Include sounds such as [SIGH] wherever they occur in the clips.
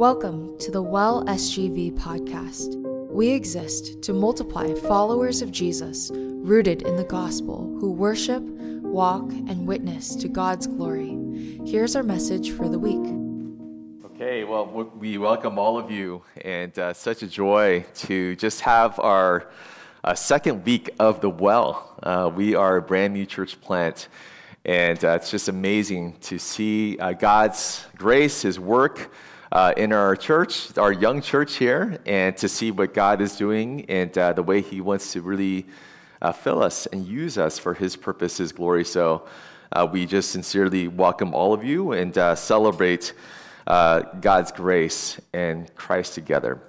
Welcome to the Well SGV podcast. We exist to multiply followers of Jesus rooted in the gospel who worship, walk, and witness to God's glory. Here's our message for the week. Okay, well, we welcome all of you, and uh, such a joy to just have our uh, second week of the Well. Uh, we are a brand new church plant, and uh, it's just amazing to see uh, God's grace, His work uh, in our church, our young church here, and to see what God is doing and uh, the way He wants to really uh, fill us and use us for His purpose, His glory. So uh, we just sincerely welcome all of you and uh, celebrate uh, God's grace and Christ together.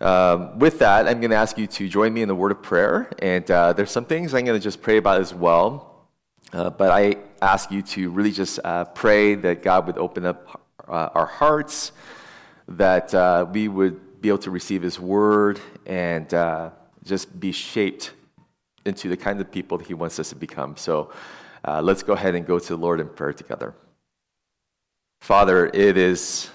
Um, with that, I'm going to ask you to join me in the word of prayer. And there's some things I'm going to just pray about as well. but I ask you to really just pray that God would open up uh, our hearts, that uh, we would be able to receive His word and uh, just be shaped into the kind of people that He wants us to become. So uh, let's go ahead and go to the Lord in prayer together. Father, it is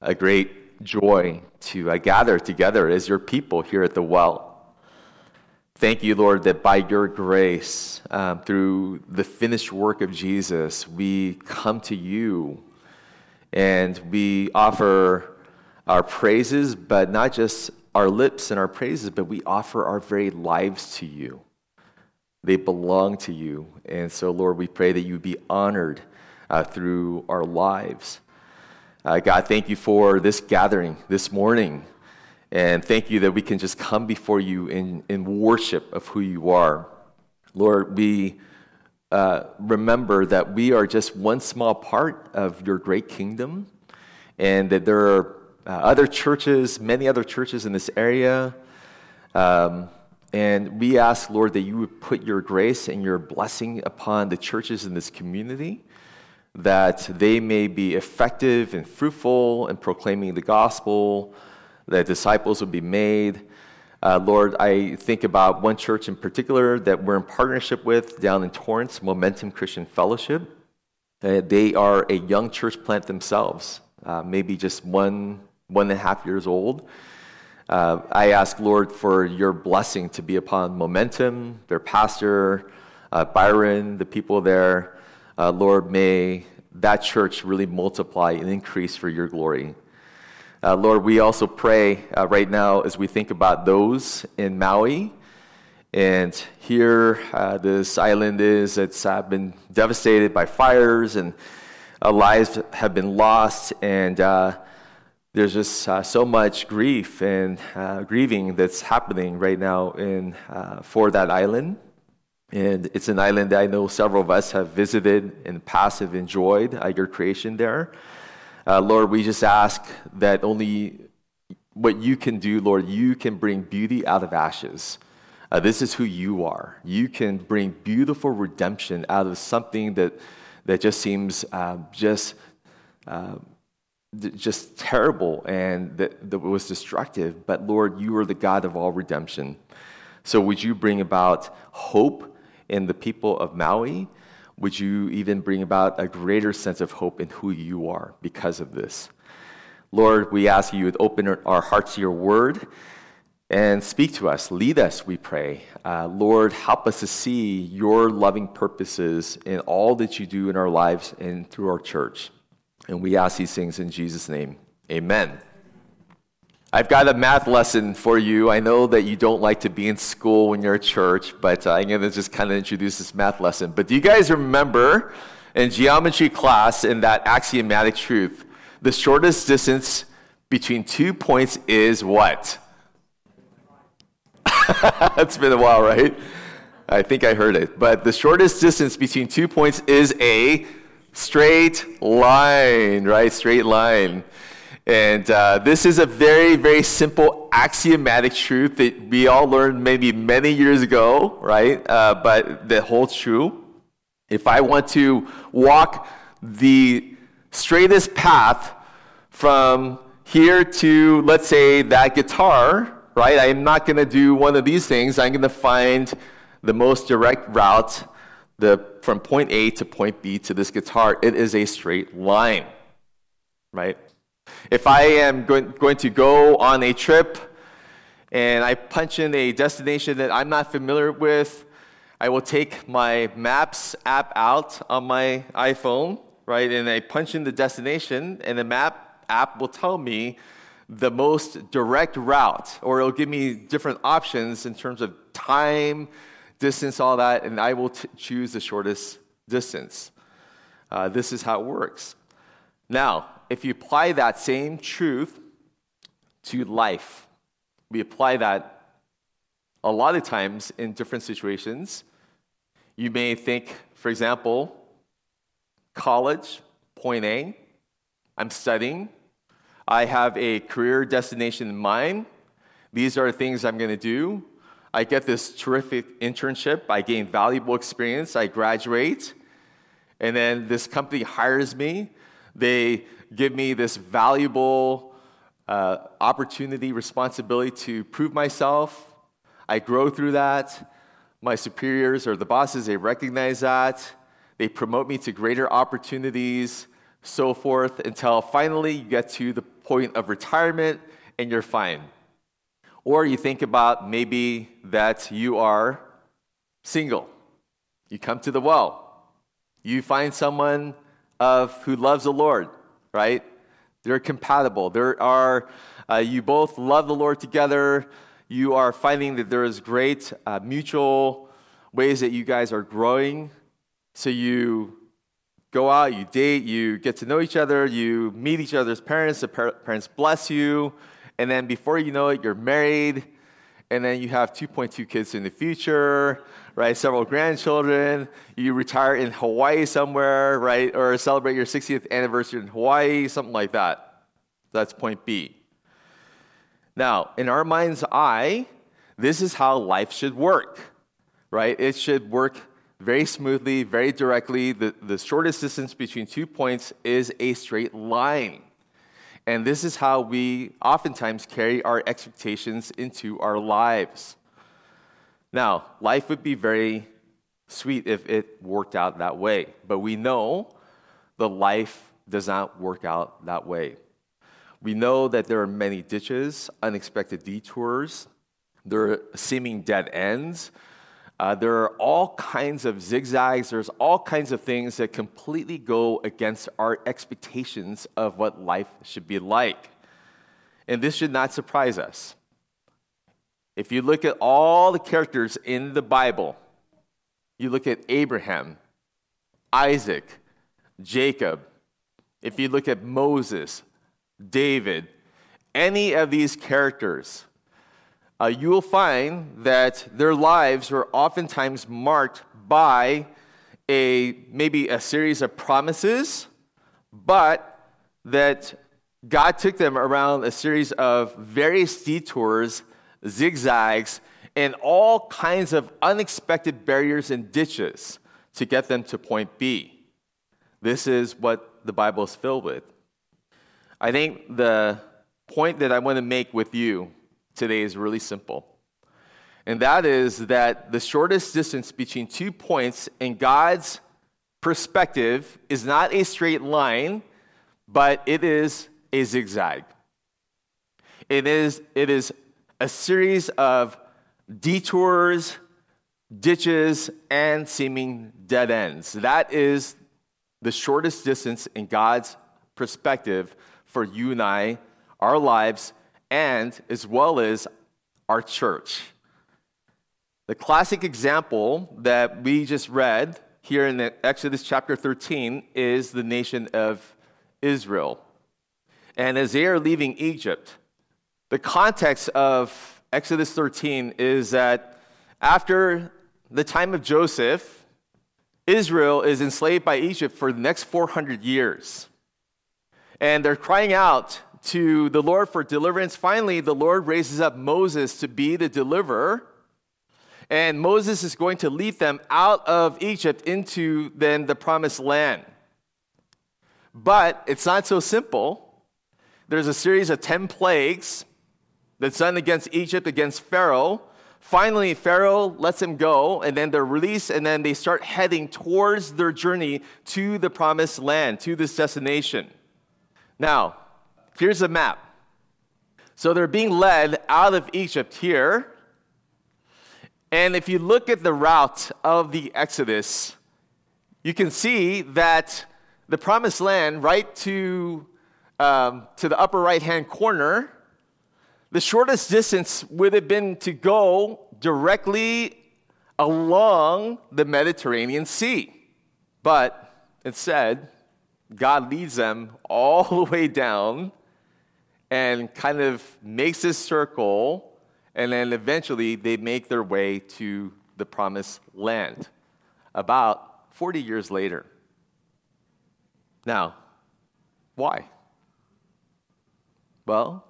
a great joy to uh, gather together as your people here at the well. Thank you, Lord, that by your grace, um, through the finished work of Jesus, we come to you and we offer our praises, but not just our lips and our praises, but we offer our very lives to you. They belong to you. And so, Lord, we pray that you be honored uh, through our lives. Uh, God, thank you for this gathering this morning. And thank you that we can just come before you in, in worship of who you are. Lord, we uh, remember that we are just one small part of your great kingdom, and that there are uh, other churches, many other churches in this area. Um, and we ask, Lord, that you would put your grace and your blessing upon the churches in this community, that they may be effective and fruitful in proclaiming the gospel, that disciples would be made, uh, Lord, I think about one church in particular that we're in partnership with down in Torrance, Momentum Christian Fellowship. Uh, they are a young church plant themselves, uh, maybe just one, one and a half years old. Uh, I ask, Lord, for your blessing to be upon Momentum, their pastor, uh, Byron, the people there. Uh, Lord, may that church really multiply and increase for your glory. Uh, Lord, we also pray uh, right now as we think about those in Maui. And here, uh, this island is, it's uh, been devastated by fires and uh, lives have been lost. And uh, there's just so much grief and grieving that's happening right now in, for that island. And it's an island that I know several of us have visited in the past, have enjoyed your creation there. Uh, Lord, we just ask that only what you can do, Lord, you can bring beauty out of ashes. Uh, this is who you are. You can bring beautiful redemption out of something that, that just seems uh, just, uh, just terrible and that, that was destructive. But Lord, you are the God of all redemption. So would you bring about hope in the people of Maui? Would you even bring about a greater sense of hope in who you are because of this? Lord, we ask you to open our hearts to your word and speak to us. Lead us, we pray. Uh, Lord, help us to see your loving purposes in all that you do in our lives and through our church. And we ask these things in Jesus' name. Amen. I've got a math lesson for you. I know that you don't like to be in school when you're at church, but uh, I'm going to just kind of introduce this math lesson. But do you guys remember in geometry class in that axiomatic truth, the shortest distance between two points is what? [LAUGHS] it's been a while, right? I think I heard it. But the shortest distance between two points is a straight line, right? Straight line. And uh, this is a very, very simple axiomatic truth that we all learned maybe many years ago, right? Uh, but that holds true. If I want to walk the straightest path from here to, let's say, that guitar, right? I'm not going to do one of these things. I'm going to find the most direct route the, from point A to point B to this guitar. It is a straight line, right? If I am going, to go on a trip and I punch in a destination that I'm not familiar with, I will take my Maps app out on my iPhone, right? And I punch in the destination, and the map app will tell me the most direct route, or it'll give me different options in terms of time, distance, all that, and I will t- choose the shortest distance. Uh, this is how it works. Now, if you apply that same truth to life, we apply that a lot of times in different situations. You may think, for example, college, point A, I'm studying, I have a career destination in mind. These are the things I'm going to do. I get this terrific internship, I gain valuable experience, I graduate, and then this company hires me. They give me this valuable uh, opportunity, responsibility to prove myself. I grow through that. My superiors or the bosses, they recognize that. They promote me to greater opportunities, so forth, until finally you get to the point of retirement and you're fine. Or you think about maybe that you are single. You come to the well. You find someone of who loves the Lord, right? They're compatible. There are uh, you both love the Lord together. You are finding that there is great uh, mutual ways that you guys are growing. So you go out, you date, you get to know each other, you meet each other's parents, the par- parents bless you, and then before you know it, you're married, and then you have 2.2 kids in the future, right? Several grandchildren. You retire in Hawaii somewhere, right? Or celebrate your 60th anniversary in Hawaii, something like that. That's point B. Now, in our mind's eye, this is how life should work, right? It should work very smoothly, very directly. The, the shortest distance between two points is a straight line. And this is how we oftentimes carry our expectations into our lives. Now, life would be very sweet if it worked out that way, but we know the life does not work out that way. We know that there are many ditches, unexpected detours, there are seeming dead ends, uh, there are all kinds of zigzags, there's all kinds of things that completely go against our expectations of what life should be like. And this should not surprise us. If you look at all the characters in the Bible, you look at Abraham, Isaac, Jacob, if you look at Moses, David, any of these characters, uh, you will find that their lives were oftentimes marked by a maybe a series of promises, but that God took them around a series of various detours, zigzags, and all kinds of unexpected barriers and ditches to get them to point B. This is what the Bible is filled with. I think the point that I want to make with you today is really simple. And that is that the shortest distance between two points in God's perspective is not a straight line, but it is a zigzag. It is, it is a series of detours, ditches, and seeming dead ends. That is the shortest distance in God's perspective for you and I, our lives, and as well as our church. The classic example that we just read here in Exodus chapter 13 is the nation of Israel. And as they are leaving Egypt, the context of Exodus 13 is that after the time of Joseph, Israel is enslaved by Egypt for the next 400 years. And they're crying out to the Lord for deliverance. Finally, the Lord raises up Moses to be the deliverer. And Moses is going to lead them out of Egypt into then the promised land. But it's not so simple. There's a series of 10 plagues that's done against Egypt, against Pharaoh. Finally, Pharaoh lets them go, and then they're released, and then they start heading towards their journey to the promised land, to this destination. Now, here's a map. So they're being led out of Egypt here. And if you look at the route of the Exodus, you can see that the promised land, right to, um, to the upper right hand corner, the shortest distance would have been to go directly along the Mediterranean Sea. But instead, God leads them all [LAUGHS] the way down and kind of makes this circle, and then eventually they make their way to the promised land about 40 years later. Now, why? Well,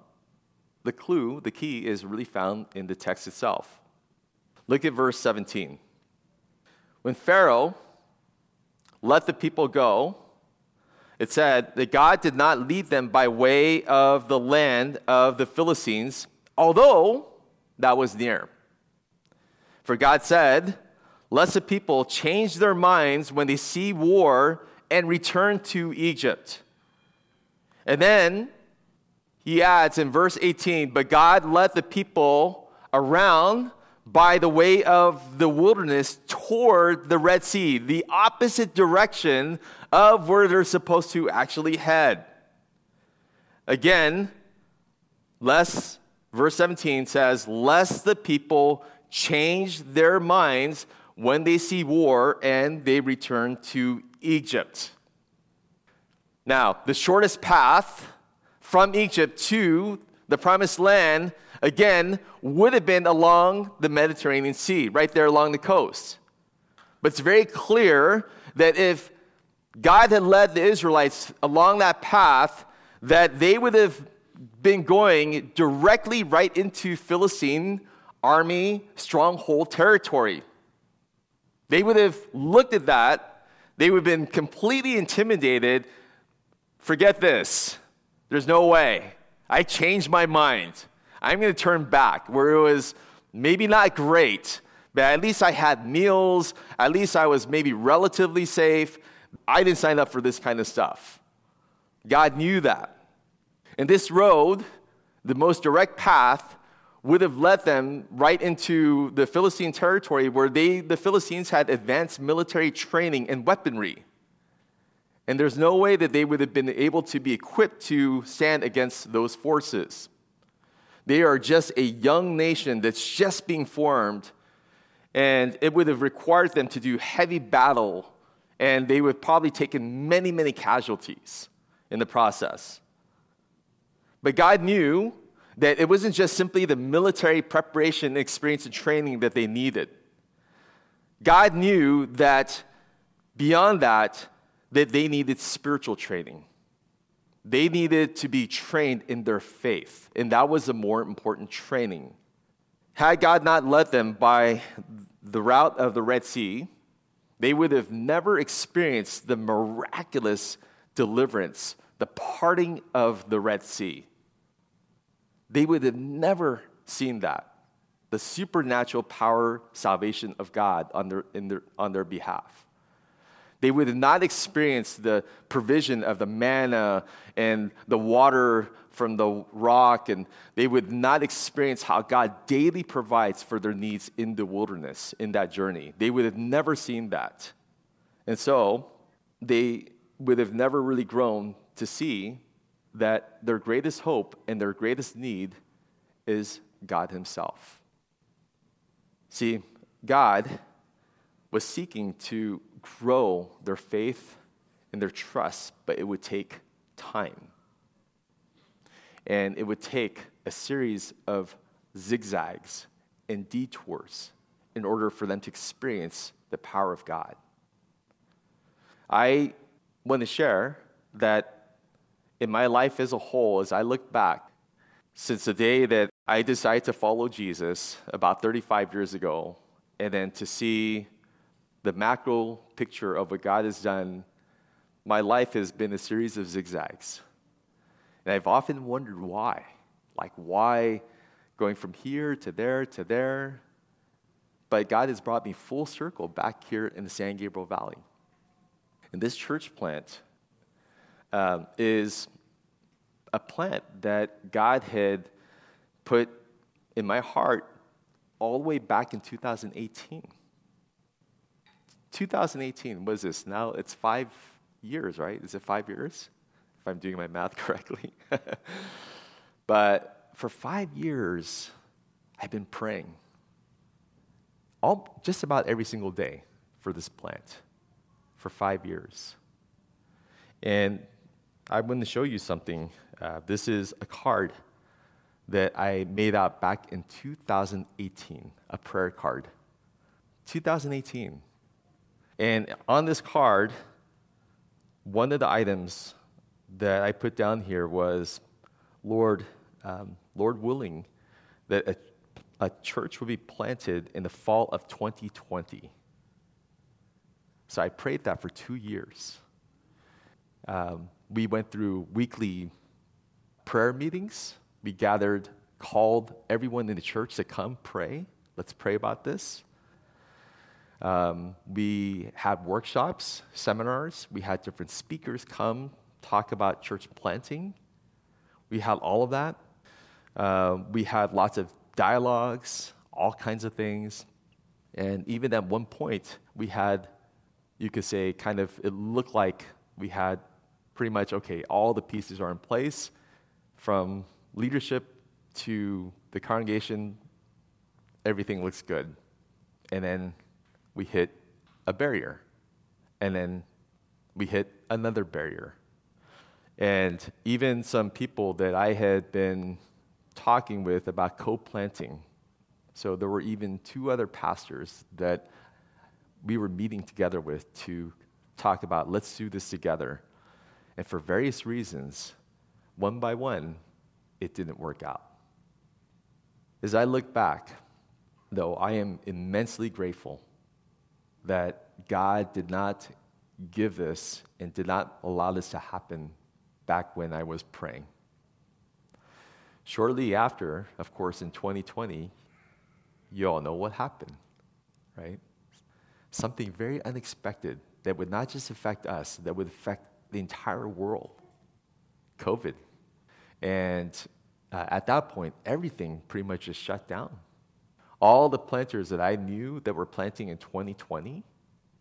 the clue, the key, is really found in the text itself. Look at verse 17. When Pharaoh let the people go, it said that God did not lead them by way of the land of the Philistines, although that was near. For God said, Lest the people change their minds when they see war and return to Egypt. And then he adds in verse 18, But God led the people around by the way of the wilderness toward the Red Sea, the opposite direction of where they're supposed to actually head. Again, lest, verse 17 says, lest the people change their minds when they see war and they return to Egypt. Now, the shortest path from Egypt to the promised land again, would have been along the Mediterranean Sea, right there along the coast. But it's very clear that if God had led the Israelites along that path, that they would have been going directly right into Philistine army stronghold territory. They would have looked at that, they would have been completely intimidated. Forget this. There's no way. I changed my mind. I'm going to turn back where it was maybe not great, but at least I had meals. At least I was maybe relatively safe. I didn't sign up for this kind of stuff. God knew that. And this road, the most direct path, would have led them right into the Philistine territory where they, the Philistines had advanced military training and weaponry. And there's no way that they would have been able to be equipped to stand against those forces. They are just a young nation that's just being formed, and it would have required them to do heavy battle, and they would have probably taken many, many casualties in the process. But God knew that it wasn't just simply the military preparation, experience, and training that they needed. God knew that beyond that, that they needed spiritual training. They needed to be trained in their faith, and that was a more important training. Had God not led them by the route of the Red Sea, they would have never experienced the miraculous deliverance, the parting of the Red Sea. They would have never seen that, the supernatural power, salvation of God on their, their, on their behalf. They would not experience the provision of the manna and the water from the rock, and they would not experience how God daily provides for their needs in the wilderness in that journey. They would have never seen that. And so they would have never really grown to see that their greatest hope and their greatest need is God Himself. See, God was seeking to grow their faith and their trust, but it would take time. And it would take a series of zigzags and detours in order for them to experience the power of God. I want to share that in my life as a whole, as I look back, since the day that I decided to follow Jesus about 35 years ago, and then to see the macro picture of what God has done, my life has been a series of zigzags. And I've often wondered why. Like, why going from here to there to there? But God has brought me full circle back here in the San Gabriel Valley. And this church plant um, is a plant that God had put in my heart all the way back in 2018. 2018 was this? Now it's five years, right? Is it five years? If I'm doing my math [LAUGHS] correctly. but for five years, I've been praying all, just about every single day for this plant for five years. And I want to show you something. Uh, this is a card that I made out back in 2018, a prayer card. 2018. And on this card, one of the items that I put down here was, Lord, um, Lord willing, that a, a church would be planted in the fall of 2020. So I prayed that for two years. Um, we went through weekly prayer meetings. We gathered, called everyone in the church to come pray. Let's pray about this. Um, we had workshops, seminars. We had different speakers come talk about church planting. We had all of that. Uh, we had lots of dialogues, all kinds of things. And even at one point, we had, you could say, kind of, it looked like we had pretty much, okay, all the pieces are in place from leadership to the congregation, everything looks good. And then we hit a barrier. And then we hit another barrier. And even some people that I had been talking with about co planting. So there were even two other pastors that we were meeting together with to talk about let's do this together. And for various reasons, one by one, it didn't work out. As I look back, though, I am immensely grateful that God did not give this and did not allow this to happen back when I was praying. Shortly after, of course, in 2020, you all know what happened, right? Something very unexpected that would not just affect us, that would affect the entire world COVID. And uh, at that point, everything pretty much just shut down. All the planters that I knew that were planting in 2020,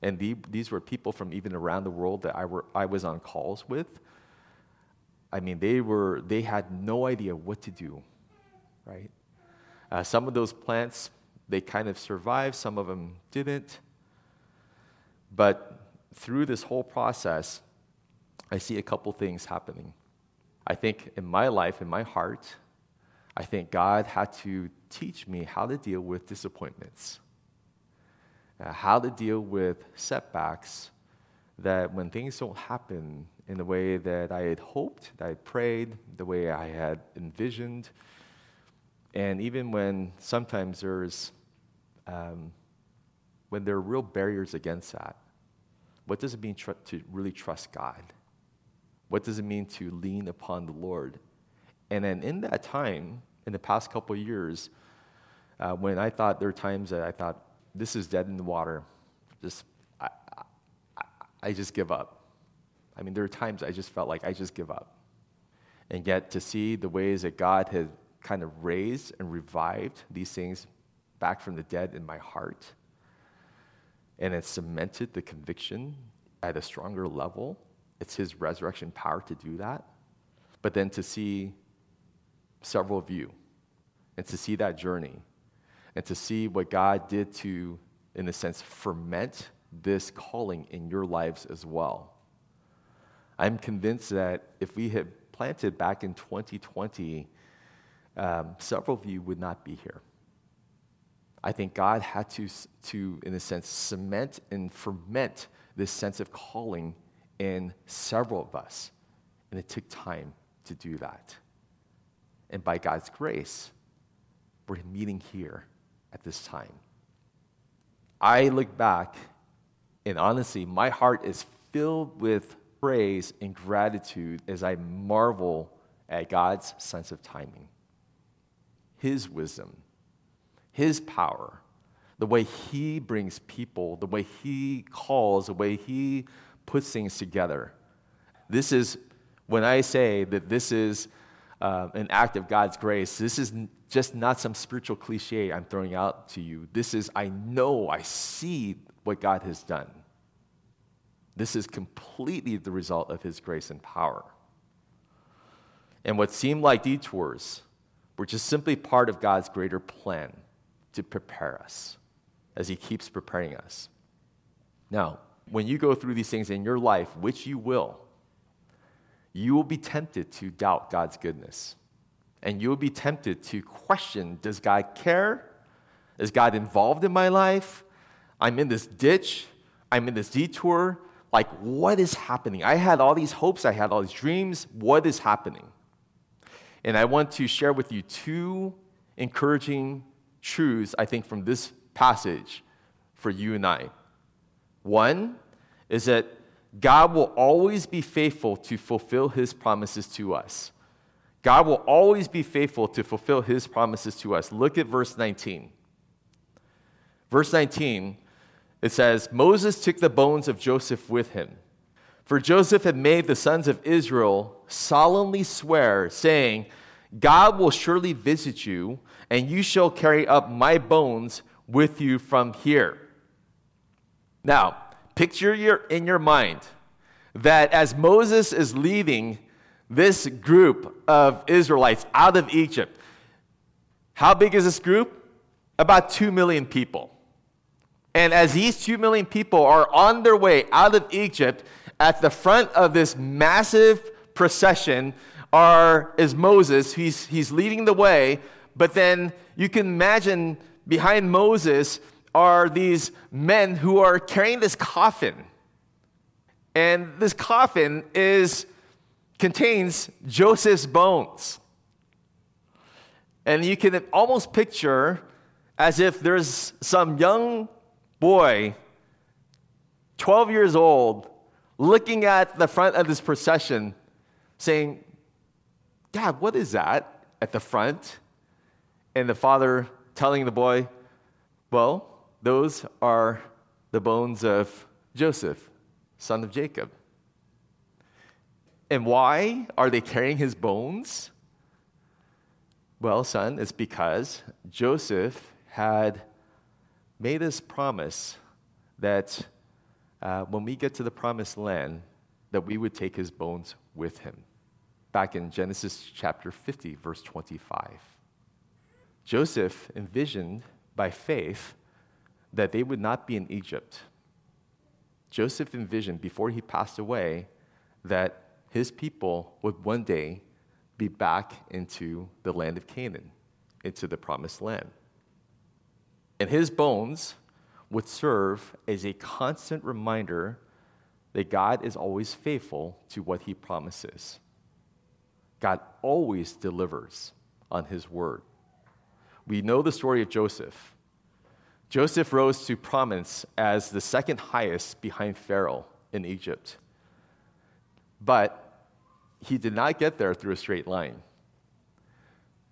and the, these were people from even around the world that I, were, I was on calls with. I mean, they, were, they had no idea what to do, right? Uh, some of those plants, they kind of survived, some of them didn't. But through this whole process, I see a couple things happening. I think in my life, in my heart, I think God had to teach me how to deal with disappointments, uh, how to deal with setbacks, that when things don't happen in the way that I had hoped, that I prayed, the way I had envisioned, and even when sometimes there's, um, when there are real barriers against that, what does it mean tr- to really trust God? What does it mean to lean upon the Lord? And then in that time, in the past couple years, uh, when I thought there were times that I thought, this is dead in the water, just, I, I, I just give up. I mean, there are times I just felt like I just give up. And yet to see the ways that God had kind of raised and revived these things back from the dead in my heart, and it cemented the conviction at a stronger level it's His resurrection power to do that. But then to see several of you and to see that journey and to see what God did to, in a sense, ferment this calling in your lives as well. I'm convinced that if we had planted back in 2020, um, several of you would not be here. I think God had to, to, in a sense, cement and ferment this sense of calling in several of us. And it took time to do that. And by God's grace, we're meeting here at this time. I look back, and honestly, my heart is filled with praise and gratitude as I marvel at God's sense of timing, His wisdom, His power, the way He brings people, the way He calls, the way He puts things together. This is when I say that this is uh, an act of God's grace. This is just not some spiritual cliche I'm throwing out to you. This is, I know, I see what God has done. This is completely the result of His grace and power. And what seemed like detours were just simply part of God's greater plan to prepare us as He keeps preparing us. Now, when you go through these things in your life, which you will, you will be tempted to doubt God's goodness. And you will be tempted to question Does God care? Is God involved in my life? I'm in this ditch. I'm in this detour. Like, what is happening? I had all these hopes. I had all these dreams. What is happening? And I want to share with you two encouraging truths, I think, from this passage for you and I. One is that God will always be faithful to fulfill his promises to us. God will always be faithful to fulfill his promises to us. Look at verse 19. Verse 19, it says, Moses took the bones of Joseph with him. For Joseph had made the sons of Israel solemnly swear, saying, God will surely visit you, and you shall carry up my bones with you from here. Now, picture your, in your mind that as Moses is leading this group of Israelites out of Egypt, how big is this group? About 2 million people. And as these 2 million people are on their way out of Egypt, at the front of this massive procession are, is Moses. He's, he's leading the way, but then you can imagine behind Moses are these men who are carrying this coffin. And this coffin is, contains Joseph's bones. And you can almost picture as if there's some young boy, 12 years old, looking at the front of this procession, saying, Dad, what is that at the front? And the father telling the boy, Well, those are the bones of Joseph, son of Jacob. And why are they carrying his bones? Well, son, it's because Joseph had made this promise that uh, when we get to the promised land, that we would take his bones with him. Back in Genesis chapter 50, verse 25. Joseph envisioned by faith that they would not be in Egypt. Joseph envisioned before he passed away that his people would one day be back into the land of Canaan, into the promised land. And his bones would serve as a constant reminder that God is always faithful to what he promises. God always delivers on his word. We know the story of Joseph. Joseph rose to prominence as the second highest behind Pharaoh in Egypt. But he did not get there through a straight line.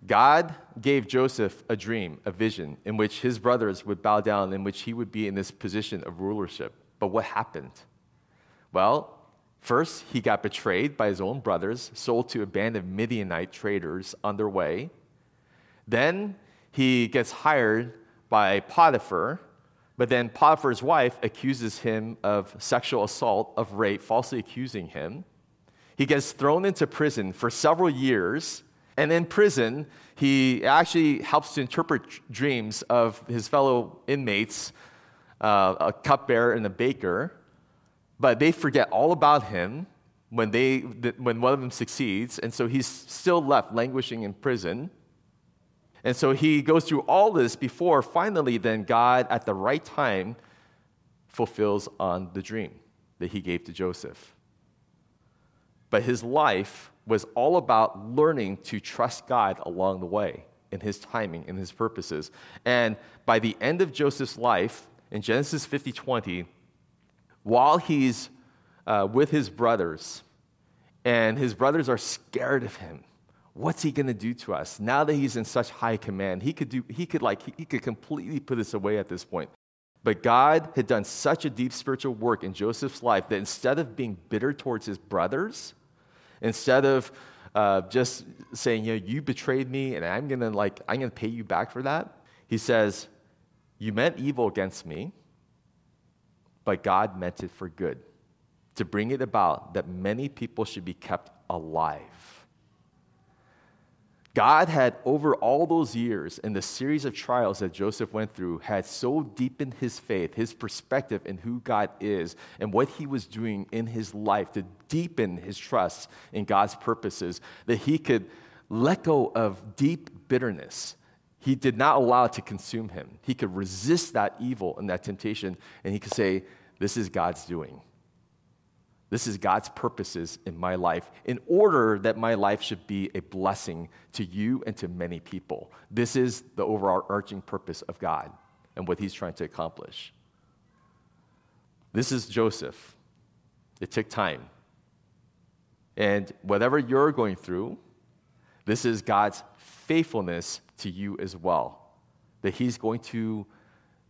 God gave Joseph a dream, a vision, in which his brothers would bow down, in which he would be in this position of rulership. But what happened? Well, first, he got betrayed by his own brothers, sold to a band of Midianite traders on their way. Then he gets hired by Potiphar, but then Potiphar's wife accuses him of sexual assault, of rape, falsely accusing him. He gets thrown into prison for several years, and in prison, he actually helps to interpret dreams of his fellow inmates, uh, a cupbearer and a baker, but they forget all about him when, they, when one of them succeeds, and so he's still left languishing in prison. And so he goes through all this before finally, then God, at the right time, fulfills on the dream that he gave to Joseph. But his life was all about learning to trust God along the way in his timing, in his purposes. And by the end of Joseph's life, in Genesis 50 20, while he's uh, with his brothers, and his brothers are scared of him, what's he going to do to us now that he's in such high command he could do he could like he could completely put us away at this point but god had done such a deep spiritual work in joseph's life that instead of being bitter towards his brothers instead of uh, just saying, you know, you betrayed me and I'm gonna like, I'm gonna pay you back for that. He says, you meant evil against me, but God meant it for good, to bring it about that many people should be kept alive. God had, over all those years in the series of trials that Joseph went through, had so deepened his faith, his perspective in who God is and what he was doing in his life to deepen his trust in God's purposes that he could let go of deep bitterness. He did not allow it to consume him. He could resist that evil and that temptation, and he could say, This is God's doing. This is God's purposes in my life in order that my life should be a blessing to you and to many people. This is the overarching purpose of God and what he's trying to accomplish. This is Joseph. It took time. And whatever you're going through, this is God's faithfulness to you as well. That he's going to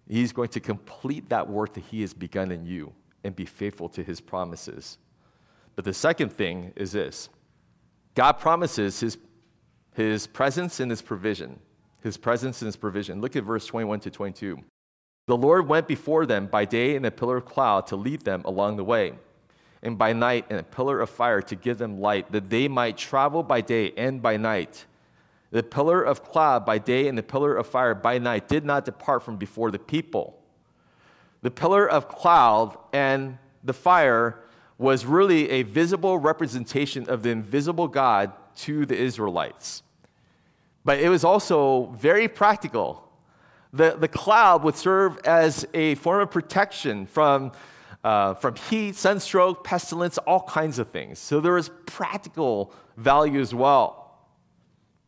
he's going to complete that work that he has begun in you and be faithful to his promises. But the second thing is this God promises his, his presence and his provision. His presence and his provision. Look at verse 21 to 22. The Lord went before them by day in a pillar of cloud to lead them along the way, and by night in a pillar of fire to give them light, that they might travel by day and by night. The pillar of cloud by day and the pillar of fire by night did not depart from before the people. The pillar of cloud and the fire was really a visible representation of the invisible God to the Israelites. But it was also very practical. The, the cloud would serve as a form of protection from, uh, from heat, sunstroke, pestilence, all kinds of things. So there was practical value as well.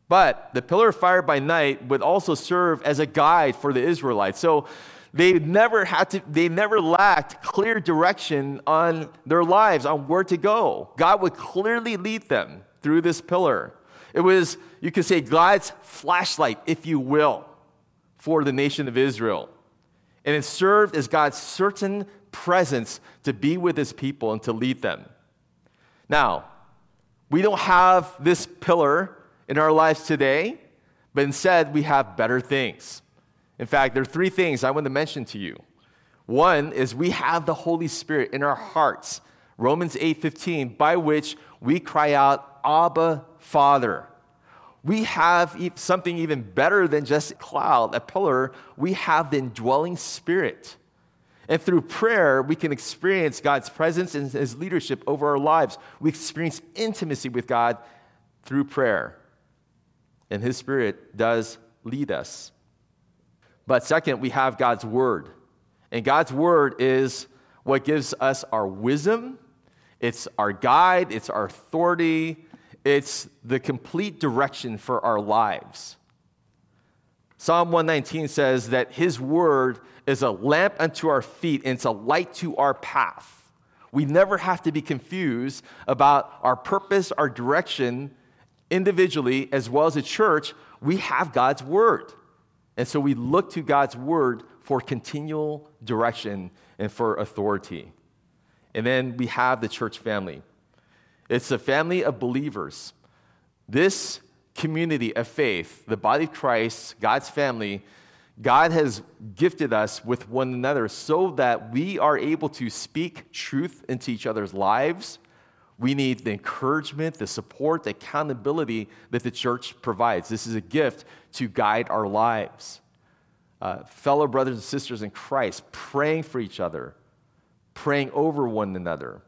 But the pillar of fire by night would also serve as a guide for the Israelites. So they never had to, they never lacked clear direction on their lives, on where to go. God would clearly lead them through this pillar. It was, you could say, God's flashlight, if you will, for the nation of Israel. And it served as God's certain presence to be with his people and to lead them. Now, we don't have this pillar in our lives today, but instead we have better things. In fact, there are three things I want to mention to you. One is we have the Holy Spirit in our hearts, Romans 8:15, by which we cry out, "Abba, Father." We have something even better than just a cloud, a pillar. We have the indwelling spirit. And through prayer, we can experience God's presence and his leadership over our lives. We experience intimacy with God through prayer. And his spirit does lead us. But second, we have God's word. And God's word is what gives us our wisdom, it's our guide, it's our authority, it's the complete direction for our lives. Psalm 119 says that his word is a lamp unto our feet and it's a light to our path. We never have to be confused about our purpose, our direction individually, as well as a church. We have God's word. And so we look to God's word for continual direction and for authority. And then we have the church family. It's a family of believers. This community of faith, the body of Christ, God's family, God has gifted us with one another so that we are able to speak truth into each other's lives. We need the encouragement, the support, the accountability that the church provides. This is a gift to guide our lives. Uh, fellow brothers and sisters in Christ, praying for each other, praying over one another.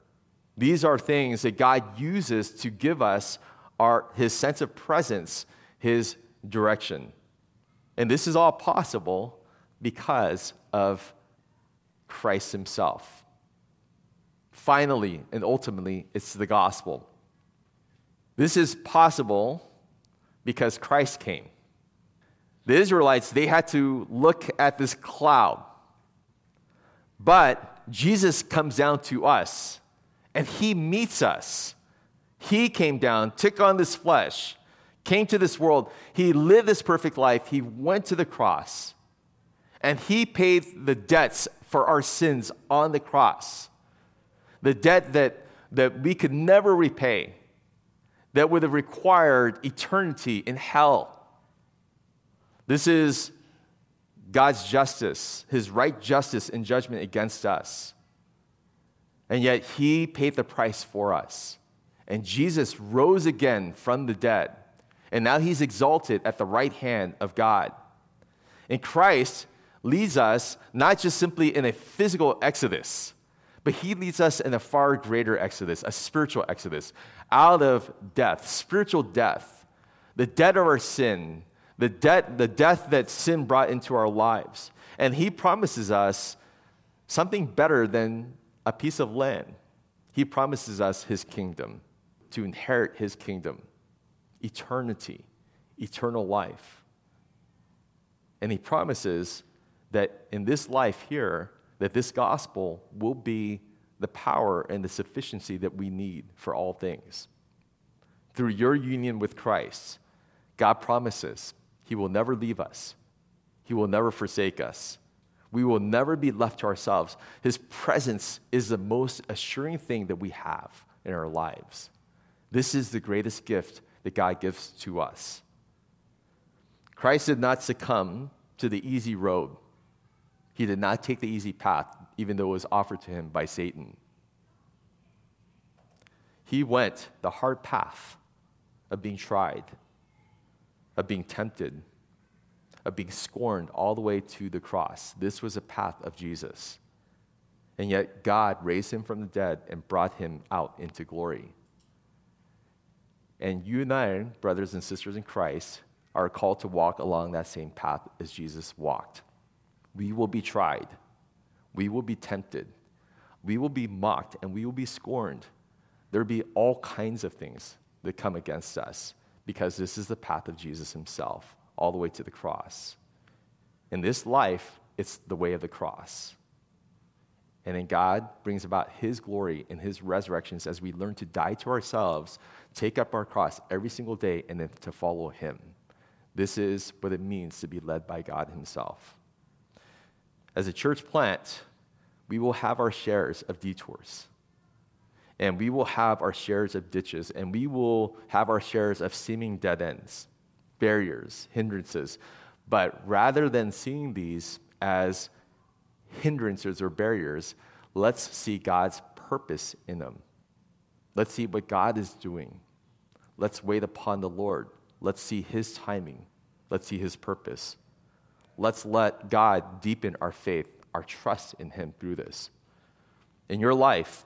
These are things that God uses to give us our, his sense of presence, his direction. And this is all possible because of Christ himself. Finally and ultimately, it's the gospel. This is possible because Christ came. The Israelites, they had to look at this cloud. But Jesus comes down to us and he meets us. He came down, took on this flesh, came to this world. He lived this perfect life. He went to the cross and he paid the debts for our sins on the cross. The debt that, that we could never repay. that would have required eternity in hell. This is God's justice, his right justice and judgment against us. And yet he paid the price for us. And Jesus rose again from the dead. And now he's exalted at the right hand of God. And Christ leads us not just simply in a physical exodus, but he leads us in a far greater exodus, a spiritual exodus, out of death, spiritual death, the debt of our sin, the, debt, the death that sin brought into our lives. And he promises us something better than a piece of land. He promises us his kingdom, to inherit his kingdom, eternity, eternal life. And he promises that in this life here, that this gospel will be the power and the sufficiency that we need for all things. Through your union with Christ, God promises He will never leave us, He will never forsake us. We will never be left to ourselves. His presence is the most assuring thing that we have in our lives. This is the greatest gift that God gives to us. Christ did not succumb to the easy road. He did not take the easy path, even though it was offered to him by Satan. He went the hard path of being tried, of being tempted, of being scorned all the way to the cross. This was a path of Jesus. And yet, God raised him from the dead and brought him out into glory. And you and I, brothers and sisters in Christ, are called to walk along that same path as Jesus walked. We will be tried, we will be tempted, we will be mocked, and we will be scorned. There will be all kinds of things that come against us because this is the path of Jesus himself, all the way to the cross. In this life, it's the way of the cross. And then God brings about His glory and His resurrections as we learn to die to ourselves, take up our cross every single day, and then to follow Him. This is what it means to be led by God Himself. As a church plant, we will have our shares of detours. And we will have our shares of ditches, and we will have our shares of seeming dead ends, barriers, hindrances. But rather than seeing these as hindrances or barriers, let's see God's purpose in them. Let's see what God is doing. Let's wait upon the Lord. Let's see His timing. Let's see His purpose. Let's let God deepen our faith, our trust in Him through this. In your life,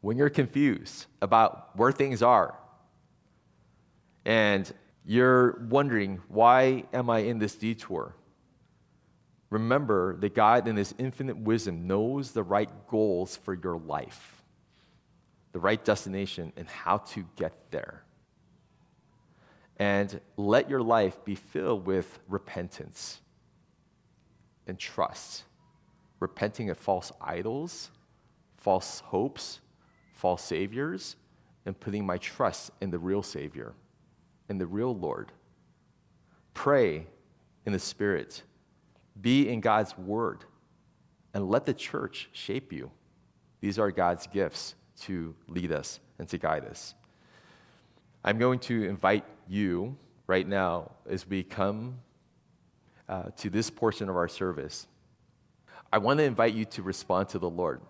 when you're confused about where things are and you're wondering, why am I in this detour? Remember that God, in His infinite wisdom, knows the right goals for your life, the right destination, and how to get there. And let your life be filled with repentance and trust, repenting of false idols, false hopes, false saviors and putting my trust in the real Savior, in the real Lord. Pray in the Spirit, be in God's Word, and let the church shape you. These are God's gifts to lead us and to guide us. I'm going to invite you right now as we come uh, to this portion of our service. I want to invite you to respond to the Lord.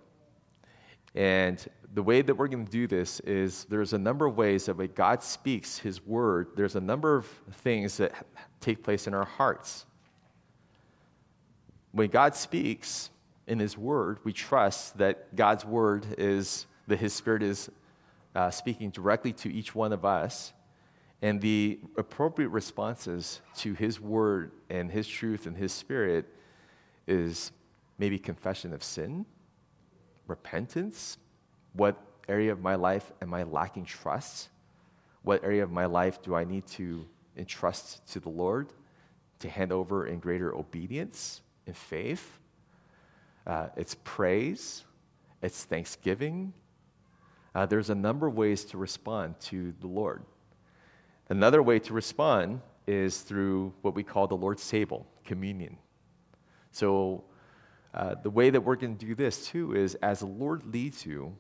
And the way that we're going to do this is there's a number of ways that when God speaks His word, there's a number of things that take place in our hearts. When God speaks in His word, we trust that God's word is, that His Spirit is uh, speaking directly to each one of us. And the appropriate responses to His word and His truth and His Spirit is maybe confession of sin repentance? What area of my life am I lacking trust? What area of my life do I need to entrust to the Lord to hand over in greater obedience and faith? Uh, it's praise, it's thanksgiving. Uh, there's a number of ways to respond to the Lord. Another way to respond is through what we call the Lord's table, communion. So uh, the way that we're going to do this too is as the Lord leads you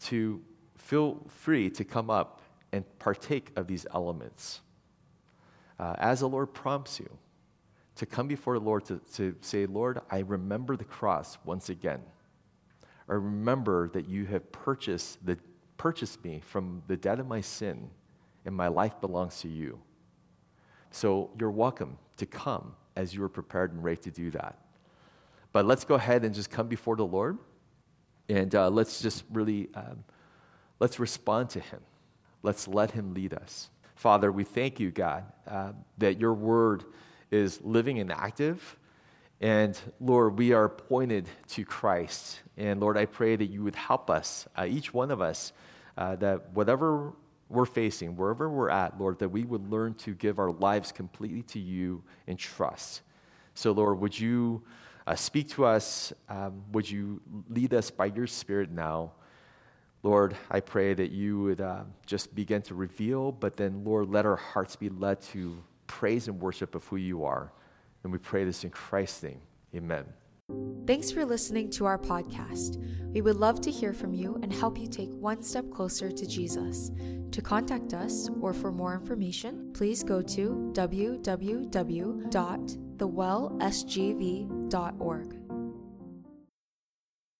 to feel free to come up and partake of these elements. Uh, as the Lord prompts you, to come before the Lord to, to say, Lord, I remember the cross once again. I remember that you have purchased, the, purchased me from the debt of my sin, and my life belongs to you. So you're welcome to come as you are prepared and ready to do that. But let's go ahead and just come before the Lord, and uh, let's just really um, let's respond to Him. Let's let Him lead us. Father, we thank you, God, uh, that your word is living and active. And Lord, we are pointed to Christ. And Lord, I pray that you would help us, uh, each one of us, uh, that whatever we're facing, wherever we're at, Lord, that we would learn to give our lives completely to you in trust. So, Lord, would you uh, speak to us? Um, would you lead us by your Spirit now? Lord, I pray that you would uh, just begin to reveal, but then, Lord, let our hearts be led to praise and worship of who you are. And we pray this in Christ's name. Amen. Thanks for listening to our podcast. We would love to hear from you and help you take one step closer to Jesus. To contact us or for more information, please go to www.thewellsgv.org.